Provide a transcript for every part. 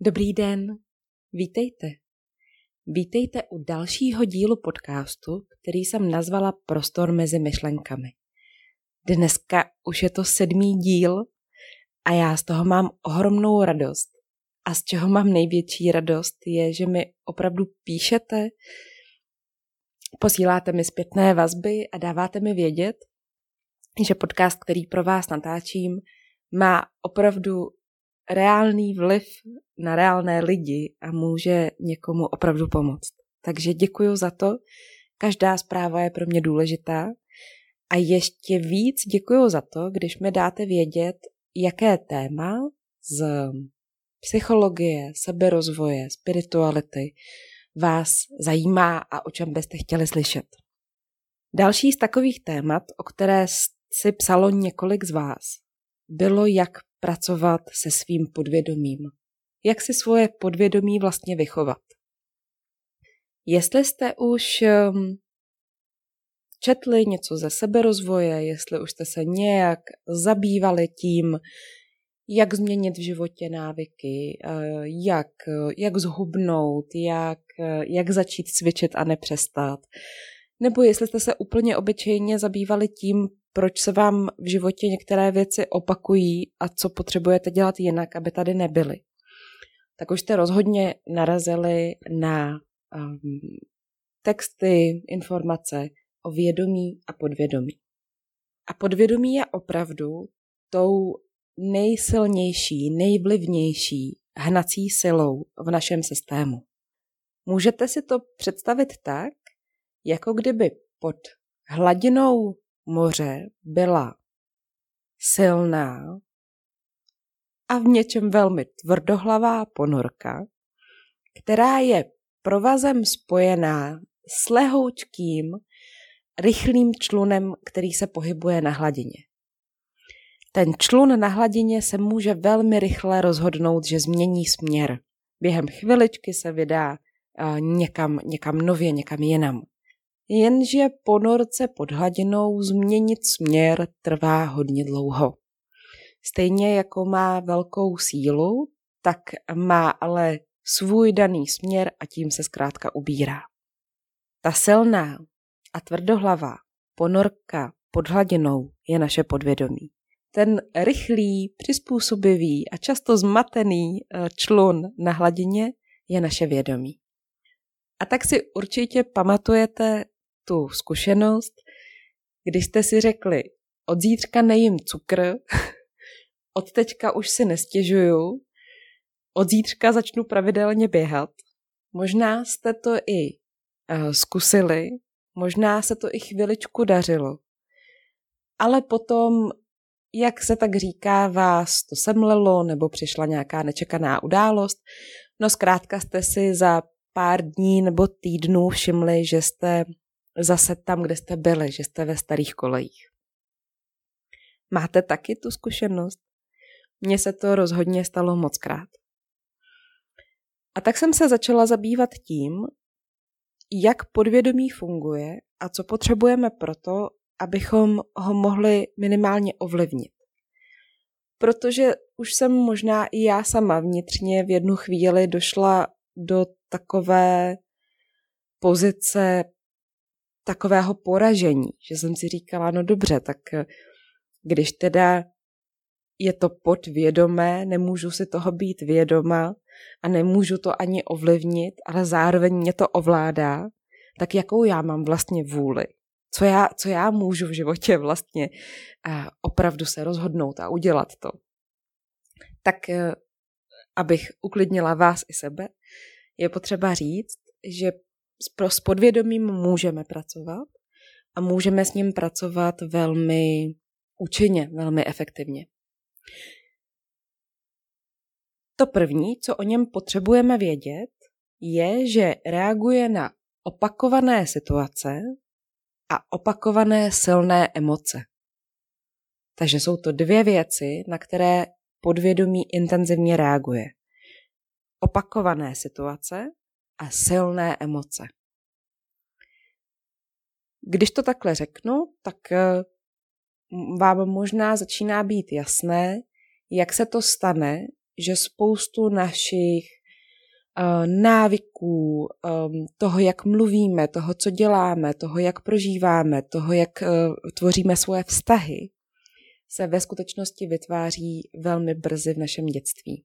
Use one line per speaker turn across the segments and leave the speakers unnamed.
Dobrý den, vítejte. Vítejte u dalšího dílu podcastu, který jsem nazvala Prostor mezi myšlenkami. Dneska už je to sedmý díl a já z toho mám ohromnou radost. A z čeho mám největší radost je, že mi opravdu píšete, posíláte mi zpětné vazby a dáváte mi vědět, že podcast, který pro vás natáčím, má opravdu reálný vliv na reálné lidi a může někomu opravdu pomoct. Takže děkuji za to. Každá zpráva je pro mě důležitá. A ještě víc děkuji za to, když mi dáte vědět, jaké téma z psychologie, seberozvoje, spirituality vás zajímá a o čem byste chtěli slyšet. Další z takových témat, o které si psalo několik z vás, bylo, jak pracovat se svým podvědomím. Jak si svoje podvědomí vlastně vychovat. Jestli jste už um, četli něco ze seberozvoje, jestli už jste se nějak zabývali tím, jak změnit v životě návyky, uh, jak, jak zhubnout, jak, jak začít cvičit a nepřestat. Nebo jestli jste se úplně obyčejně zabývali tím, proč se vám v životě některé věci opakují a co potřebujete dělat jinak, aby tady nebyly. Tak už jste rozhodně narazili na um, texty, informace o vědomí a podvědomí. A podvědomí je opravdu tou nejsilnější, nejvlivnější hnací silou v našem systému. Můžete si to představit tak, jako kdyby pod hladinou moře byla silná a v něčem velmi tvrdohlavá ponorka, která je provazem spojená s lehoučkým, rychlým člunem, který se pohybuje na hladině. Ten člun na hladině se může velmi rychle rozhodnout, že změní směr. Během chviličky se vydá uh, někam, někam nově, někam jinam jenže ponorce pod hladinou změnit směr trvá hodně dlouho. Stejně jako má velkou sílu, tak má ale svůj daný směr a tím se zkrátka ubírá. Ta silná a tvrdohlavá ponorka pod hladinou je naše podvědomí. Ten rychlý, přizpůsobivý a často zmatený eh, člun na hladině je naše vědomí. A tak si určitě pamatujete tu zkušenost, když jste si řekli, od zítřka nejím cukr, od teďka už si nestěžuju, od zítřka začnu pravidelně běhat. Možná jste to i uh, zkusili, možná se to i chviličku dařilo. Ale potom, jak se tak říká, vás to semlelo nebo přišla nějaká nečekaná událost, no zkrátka jste si za pár dní nebo týdnů všimli, že jste zase tam, kde jste byli, že jste ve starých kolejích. Máte taky tu zkušenost? Mně se to rozhodně stalo moc krát. A tak jsem se začala zabývat tím, jak podvědomí funguje a co potřebujeme proto, abychom ho mohli minimálně ovlivnit. Protože už jsem možná i já sama vnitřně v jednu chvíli došla do takové pozice takového poražení, že jsem si říkala, no dobře, tak eh, když teda je to podvědomé, nemůžu si toho být vědoma a nemůžu to ani ovlivnit, ale zároveň mě to ovládá, tak jakou já mám vlastně vůli? Co já, co já můžu v životě vlastně uh, opravdu se rozhodnout a udělat to? Tak uh, abych uklidnila vás i sebe, je potřeba říct, že s podvědomím můžeme pracovat a můžeme s ním pracovat velmi účinně, velmi efektivně. To první, co o něm potřebujeme vědět, je, že reaguje na opakované situace a opakované silné emoce. Takže jsou to dvě věci, na které podvědomí intenzivně reaguje. Opakované situace a silné emoce. Když to takhle řeknu, tak eh, vám možná začíná být jasné, jak se to stane, že spoustu našich uh, návyků, um, toho, jak mluvíme, toho, co děláme, toho, jak prožíváme, toho, jak tvoříme svoje vztahy, se ve skutečnosti vytváří velmi brzy v našem dětství.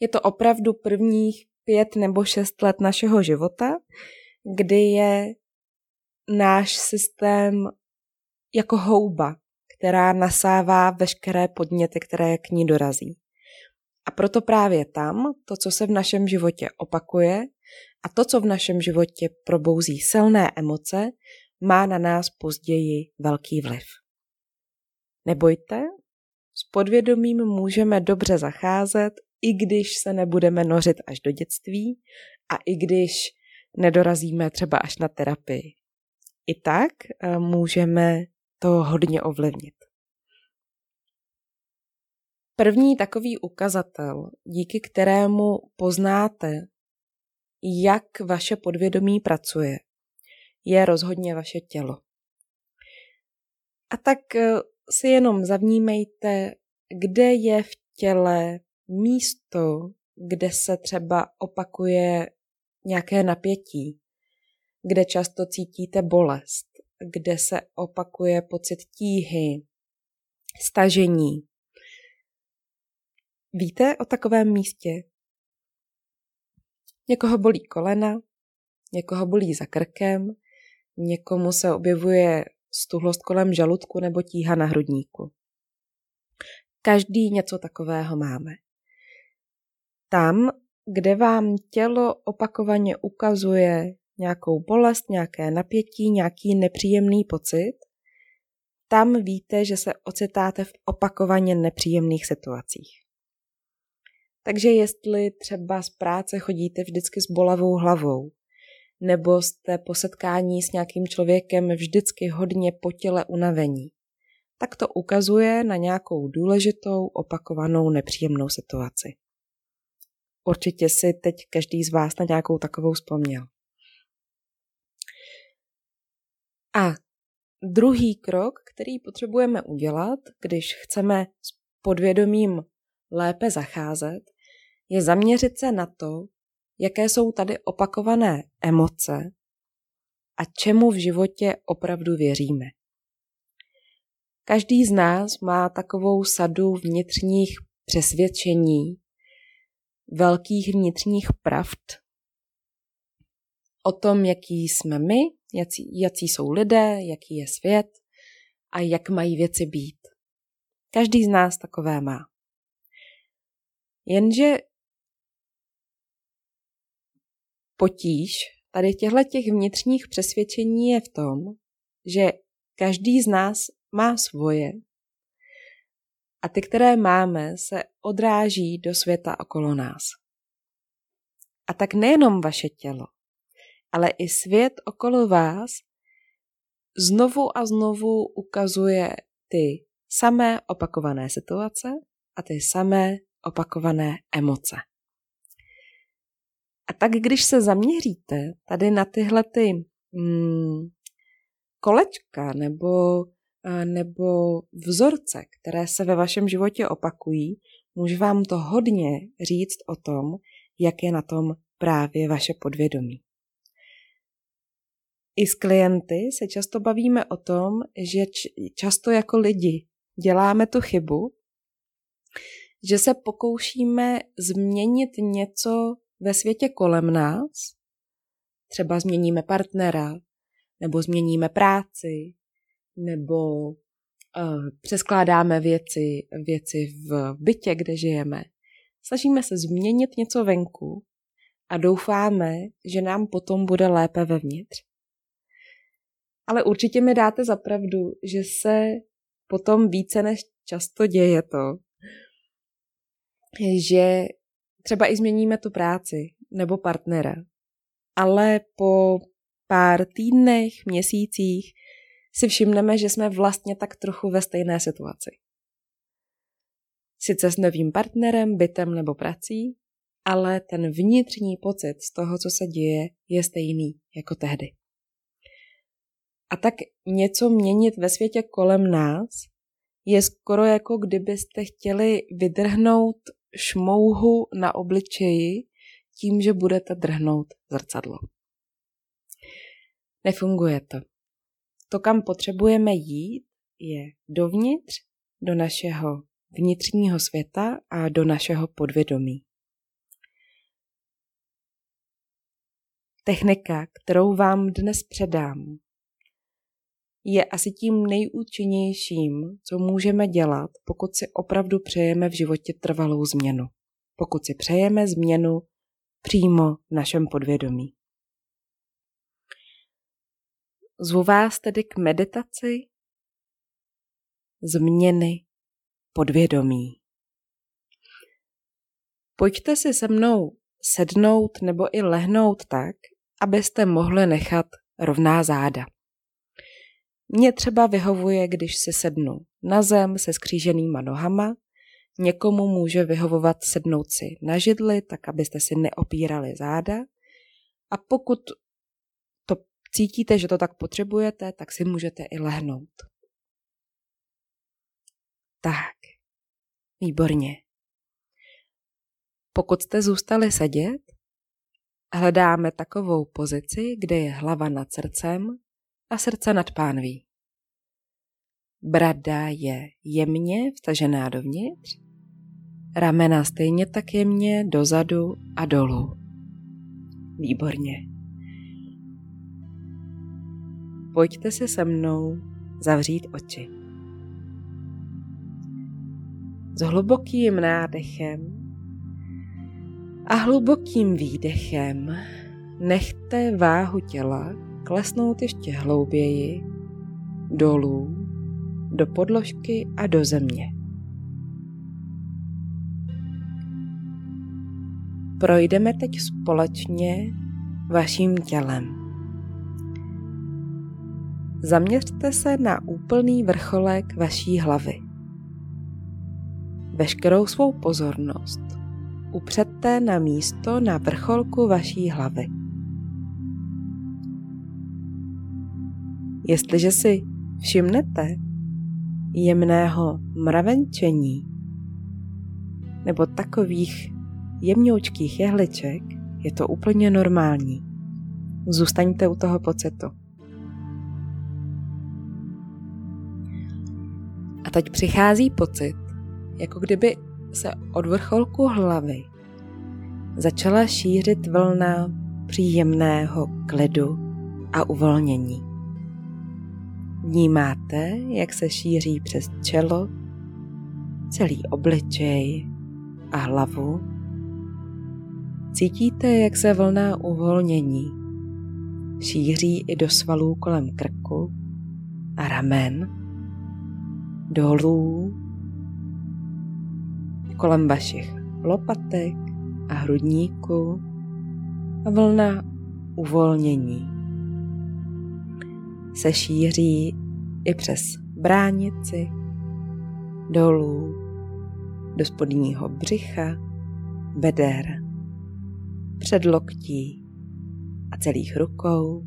Je to opravdu prvních pět nebo šest let našeho života, kdy je náš systém jako houba, která nasává veškeré podněty, které k ní dorazí. A proto právě tam to, co se v našem životě opakuje a to, co v našem životě probouzí silné emoce, má na nás později velký vliv. Nebojte, s podvědomím můžeme dobře zacházet, i když se nebudeme nořit až do dětství a i když nedorazíme třeba až na terapii. I tak eh, můžeme to hodně ovlivnit. První takový ukazatel, díky kterému poznáte, jak vaše podvědomí pracuje, je rozhodně vaše tělo. A tak eh, si jenom zavnímejte, kde je v těle místo, kde se třeba opakuje nějaké napětí, kde často cítíte bolest, kde se opakuje pocit tíhy, stažení. Víte o takovém místě? Někoho bolí kolena, někoho bolí za krkem, někomu se objevuje stuhlost kolem žaludku nebo tíha na hrudníku. Každý něco takového máme. Tam, kde vám tělo opakovaně ukazuje nějakou bolest, nějaké napětí, nějaký nepříjemný pocit, tam víte, že se ocitáte v opakovaně nepříjemných situacích. Takže jestli třeba z práce chodíte vždycky s bolavou hlavou, nebo jste po setkání s nějakým člověkem vždycky hodně po těle unavení, tak to ukazuje na nějakou důležitou, opakovanou nepříjemnou situaci. Určitě si teď každý z vás na nějakou takovou vzpomněl. A druhý krok, který potřebujeme udělat, když chceme s podvědomím lépe zacházet, je zaměřit se na to, jaké jsou tady opakované emoce a čemu v životě opravdu věříme. Každý z nás má takovou sadu vnitřních přesvědčení, velkých vnitřních pravd o tom, jaký jsme my, jaký, jaký jsou lidé, jaký je svět a jak mají věci být. Každý z nás takové má. Jenže potíž tady těchto těch vnitřních přesvědčení je v tom, že každý z nás má svoje a ty, které máme, se odráží do světa okolo nás. A tak nejenom vaše tělo, ale i svět okolo vás znovu a znovu ukazuje ty samé opakované situace a ty samé opakované emoce. A tak když se zaměříte tady na tyhle ty hmm, kolečka nebo nebo vzorce, které se ve vašem životě opakují, může vám to hodně říct o tom, jak je na tom právě vaše podvědomí. I s klienty se často bavíme o tom, že často jako lidi děláme tu chybu, že se pokoušíme změnit něco ve světě kolem nás, třeba změníme partnera, nebo změníme práci, nebo uh, přeskládáme věci, věci v bytě, kde žijeme. Snažíme se změnit něco venku a doufáme, že nám potom bude lépe vevnitř. Ale určitě mi dáte za pravdu, že se potom více než často děje to, že třeba i změníme tu práci nebo partnera, ale po pár týdnech, měsících si všimneme, že jsme vlastně tak trochu ve stejné situaci. Sice s novým partnerem, bytem nebo prací, ale ten vnitřní pocit z toho, co se děje, je stejný jako tehdy. A tak něco měnit ve světě kolem nás je skoro jako kdybyste chtěli vydrhnout šmouhu na obličeji tím, že budete drhnout zrcadlo. Nefunguje to. To, kam potřebujeme jít, je dovnitř, do našeho vnitřního světa a do našeho podvědomí. Technika, kterou vám dnes předám, je asi tím nejúčinnějším, co můžeme dělat, pokud si opravdu přejeme v životě trvalou změnu. Pokud si přejeme změnu přímo v našem podvědomí. Zvu vás tedy k meditaci změny podvědomí. Pojďte si se mnou sednout nebo i lehnout tak, abyste mohli nechat rovná záda. Mně třeba vyhovuje, když si sednu na zem se skříženýma nohama, někomu může vyhovovat sednout si na židli, tak abyste si neopírali záda a pokud cítíte, že to tak potřebujete, tak si můžete i lehnout. Tak, výborně. Pokud jste zůstali sedět, hledáme takovou pozici, kde je hlava nad srdcem a srdce nad pánví. Brada je jemně vtažená dovnitř, ramena stejně tak jemně dozadu a dolů. Výborně. Pojďte se se mnou zavřít oči. S hlubokým nádechem a hlubokým výdechem nechte váhu těla klesnout ještě hlouběji dolů, do podložky a do země. Projdeme teď společně vaším tělem. Zaměřte se na úplný vrcholek vaší hlavy. Veškerou svou pozornost upřete na místo na vrcholku vaší hlavy. Jestliže si všimnete jemného mravenčení nebo takových jemňoučkých jehliček, je to úplně normální. Zůstaňte u toho pocitu. A teď přichází pocit, jako kdyby se od vrcholku hlavy začala šířit vlna příjemného klidu a uvolnění. Vnímáte, jak se šíří přes čelo, celý obličej a hlavu. Cítíte, jak se vlna uvolnění šíří i do svalů kolem krku a ramen, dolů kolem vašich lopatek a hrudníku a vlna uvolnění. Se šíří i přes bránici, dolů, do spodního břicha, beder, předloktí a celých rukou,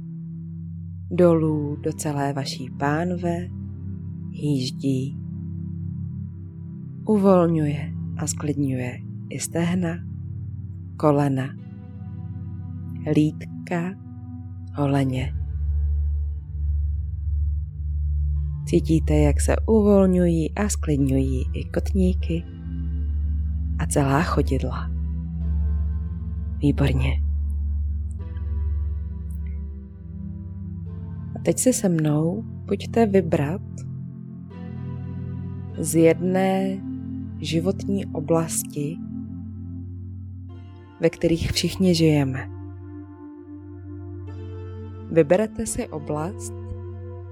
dolů do celé vaší pánve, hýždí, uvolňuje a sklidňuje i stehna, kolena, lítka, holeně. Cítíte, jak se uvolňují a sklidňují i kotníky a celá chodidla. Výborně. A teď si se mnou pojďte vybrat z jedné životní oblasti, ve kterých všichni žijeme. Vyberete si oblast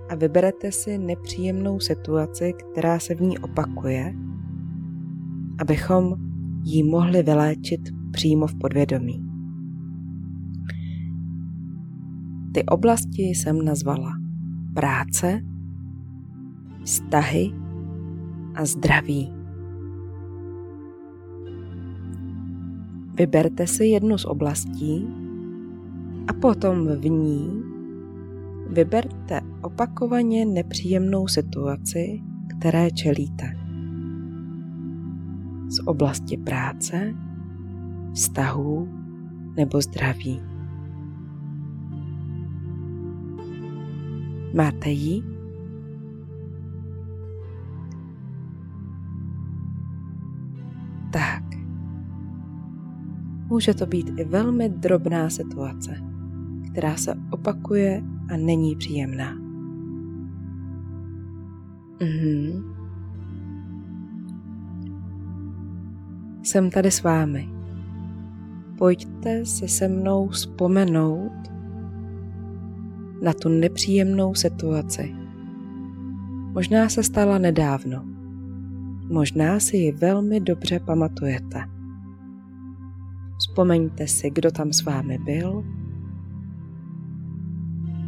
a vyberete si nepříjemnou situaci, která se v ní opakuje, abychom ji mohli vyléčit přímo v podvědomí. Ty oblasti jsem nazvala práce, vztahy a zdraví. Vyberte si jednu z oblastí a potom v ní vyberte opakovaně nepříjemnou situaci, které čelíte. z oblasti práce, vztahů nebo zdraví. Máte ji? Může to být i velmi drobná situace, která se opakuje a není příjemná. Mhm. Jsem tady s vámi. Pojďte se se mnou vzpomenout na tu nepříjemnou situaci. Možná se stala nedávno. Možná si ji velmi dobře pamatujete. Vzpomeňte si, kdo tam s vámi byl,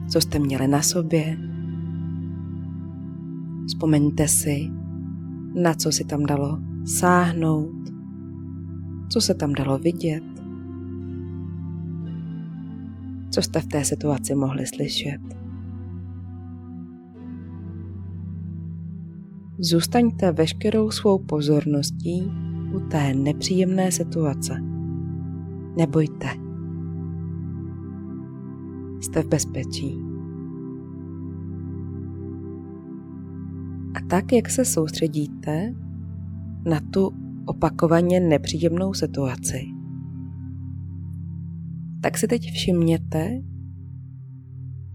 co jste měli na sobě. Vzpomeňte si, na co si tam dalo sáhnout, co se tam dalo vidět, co jste v té situaci mohli slyšet. Zůstaňte veškerou svou pozorností u té nepříjemné situace. Nebojte. Jste v bezpečí. A tak, jak se soustředíte na tu opakovaně nepříjemnou situaci, tak si teď všimněte,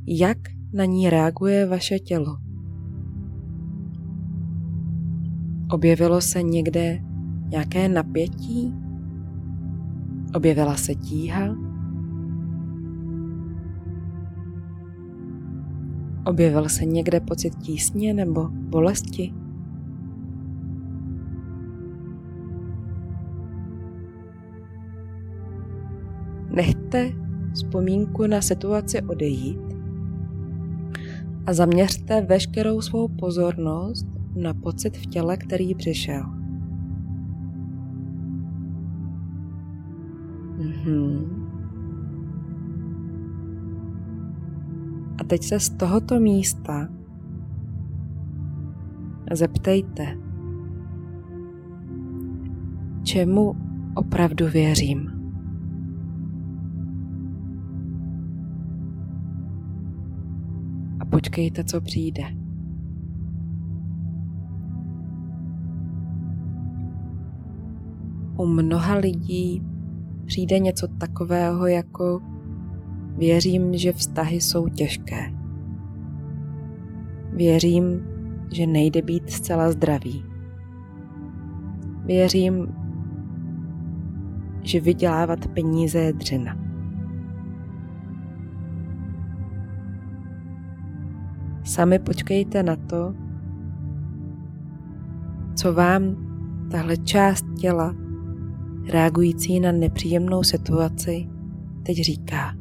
jak na ní reaguje vaše tělo. Objevilo se někde nějaké napětí? Objevila se tíha? Objevil se někde pocit tísně nebo bolesti? Nechte vzpomínku na situaci odejít a zaměřte veškerou svou pozornost na pocit v těle, který přišel. A teď se z tohoto místa zeptejte, čemu opravdu věřím. počkejte, co přijde. U mnoha lidí přijde něco takového jako věřím, že vztahy jsou těžké. Věřím, že nejde být zcela zdravý. Věřím, že vydělávat peníze je dřina. Sami počkejte na to, co vám tahle část těla reagující na nepříjemnou situaci teď říká.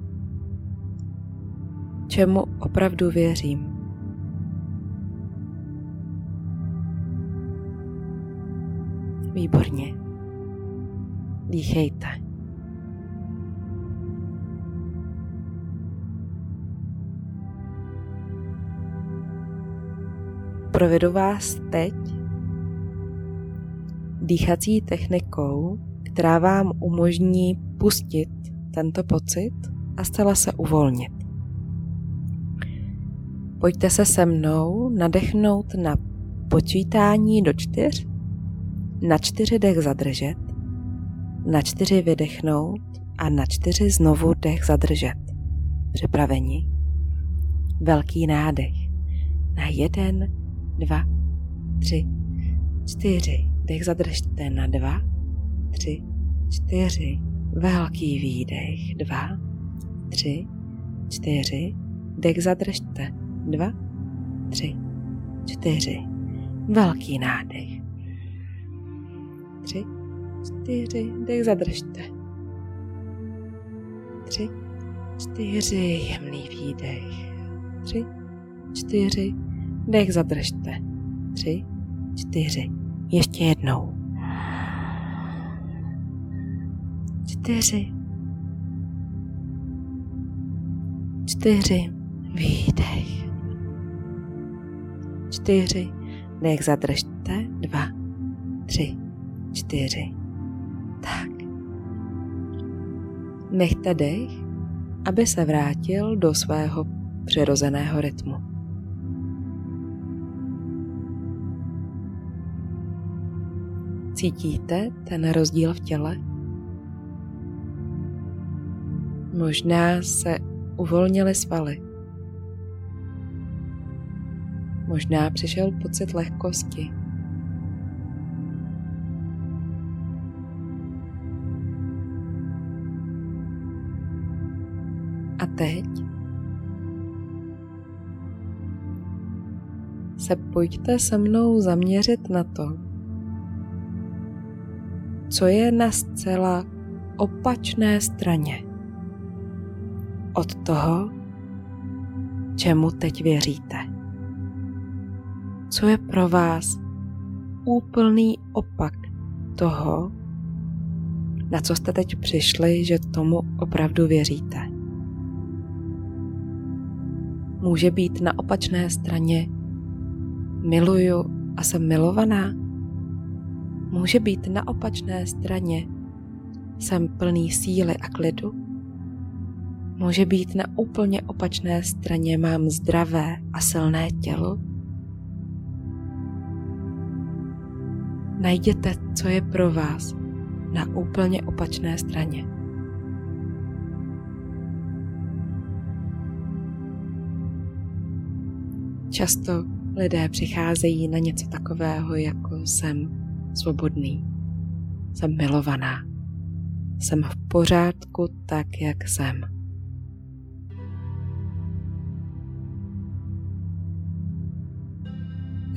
Čemu opravdu věřím? Výborně. Dýchejte. Provedu vás teď dýchací technikou, která vám umožní pustit tento pocit a zcela se uvolnit. Pojďte se se mnou nadechnout na počítání do čtyř, na čtyři dech zadržet, na čtyři vydechnout a na čtyři znovu dech zadržet. Připraveni? Velký nádech. Na jeden, dva, tři, čtyři. Dech zadržte na dva, tři, čtyři. Velký výdech. Dva, tři, čtyři. Dech zadržte. Dva, tři, čtyři. Velký nádech. Tři, čtyři. Dech zadržte. Tři, čtyři. Jemný výdech. Tři, čtyři Dech zadržte. Tři, čtyři. Ještě jednou. Čtyři. Čtyři. Výdech. Čtyři. Dech zadržte. Dva, tři, čtyři. Tak. Nechte dech, aby se vrátil do svého přirozeného rytmu. Cítíte ten rozdíl v těle? Možná se uvolnily svaly. Možná přišel pocit lehkosti. A teď se pojďte se mnou zaměřit na to, co je na zcela opačné straně od toho, čemu teď věříte. Co je pro vás úplný opak toho, na co jste teď přišli, že tomu opravdu věříte. Může být na opačné straně miluju a jsem milovaná. Může být na opačné straně jsem plný síly a klidu může být na úplně opačné straně mám zdravé a silné tělo? Najděte, co je pro vás na úplně opačné straně. Často lidé přicházejí na něco takového, jako jsem svobodný, jsem milovaná, jsem v pořádku tak, jak jsem.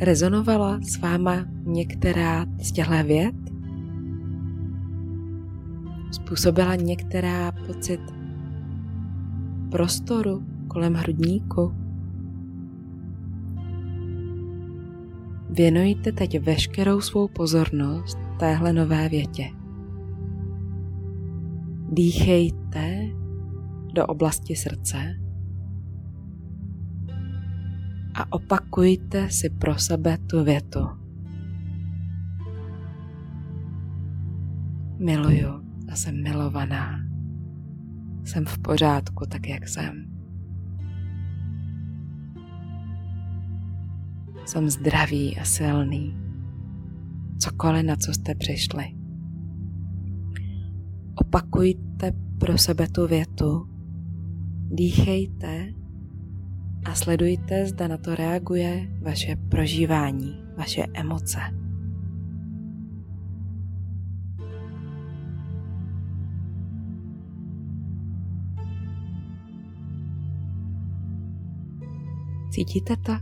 Rezonovala s váma některá z těchto věd? Způsobila některá pocit prostoru kolem hrudníku? Věnujte teď veškerou svou pozornost téhle nové větě. Dýchejte do oblasti srdce a opakujte si pro sebe tu větu. Miluju a jsem milovaná. Jsem v pořádku tak, jak jsem. Jsem zdravý a silný. Cokoliv, na co jste přišli. Opakujte pro sebe tu větu. Dýchejte a sledujte, zda na to reaguje vaše prožívání, vaše emoce. Cítíte to?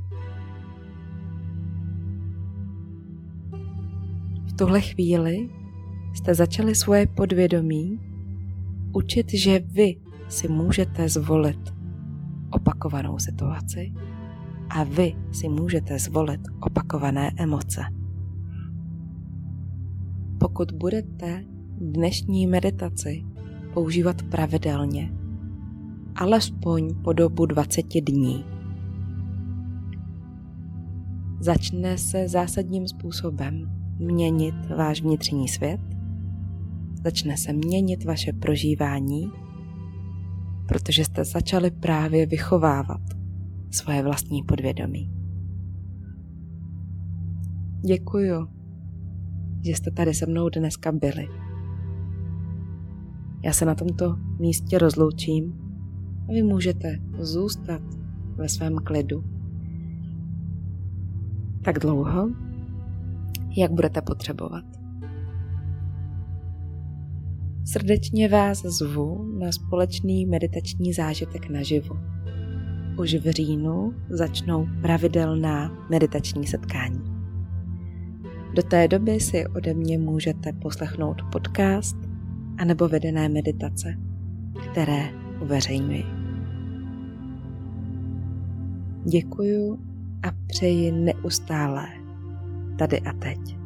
V tuhle chvíli jste začali svoje podvědomí učit, že vy si můžete zvolit opakovanou situaci a vy si můžete zvolit opakované emoce. Pokud budete dnešní meditaci používat pravidelně, alespoň po dobu 20 dní, začne se zásadním způsobem měnit váš vnitřní svět, začne se měnit vaše prožívání protože jste začali právě vychovávat svoje vlastní podvědomí. Děkuju, že jste tady se mnou dneska byli. Já se na tomto místě rozloučím a vy můžete zůstat ve svém klidu tak dlouho, jak budete potřebovat. Srdečně vás zvu na společný meditační zážitek naživu. Už v říjnu začnou pravidelná meditační setkání. Do té doby si ode mě můžete poslechnout podcast anebo vedené meditace, které uveřejňuji. Děkuju a přeji neustálé tady a teď.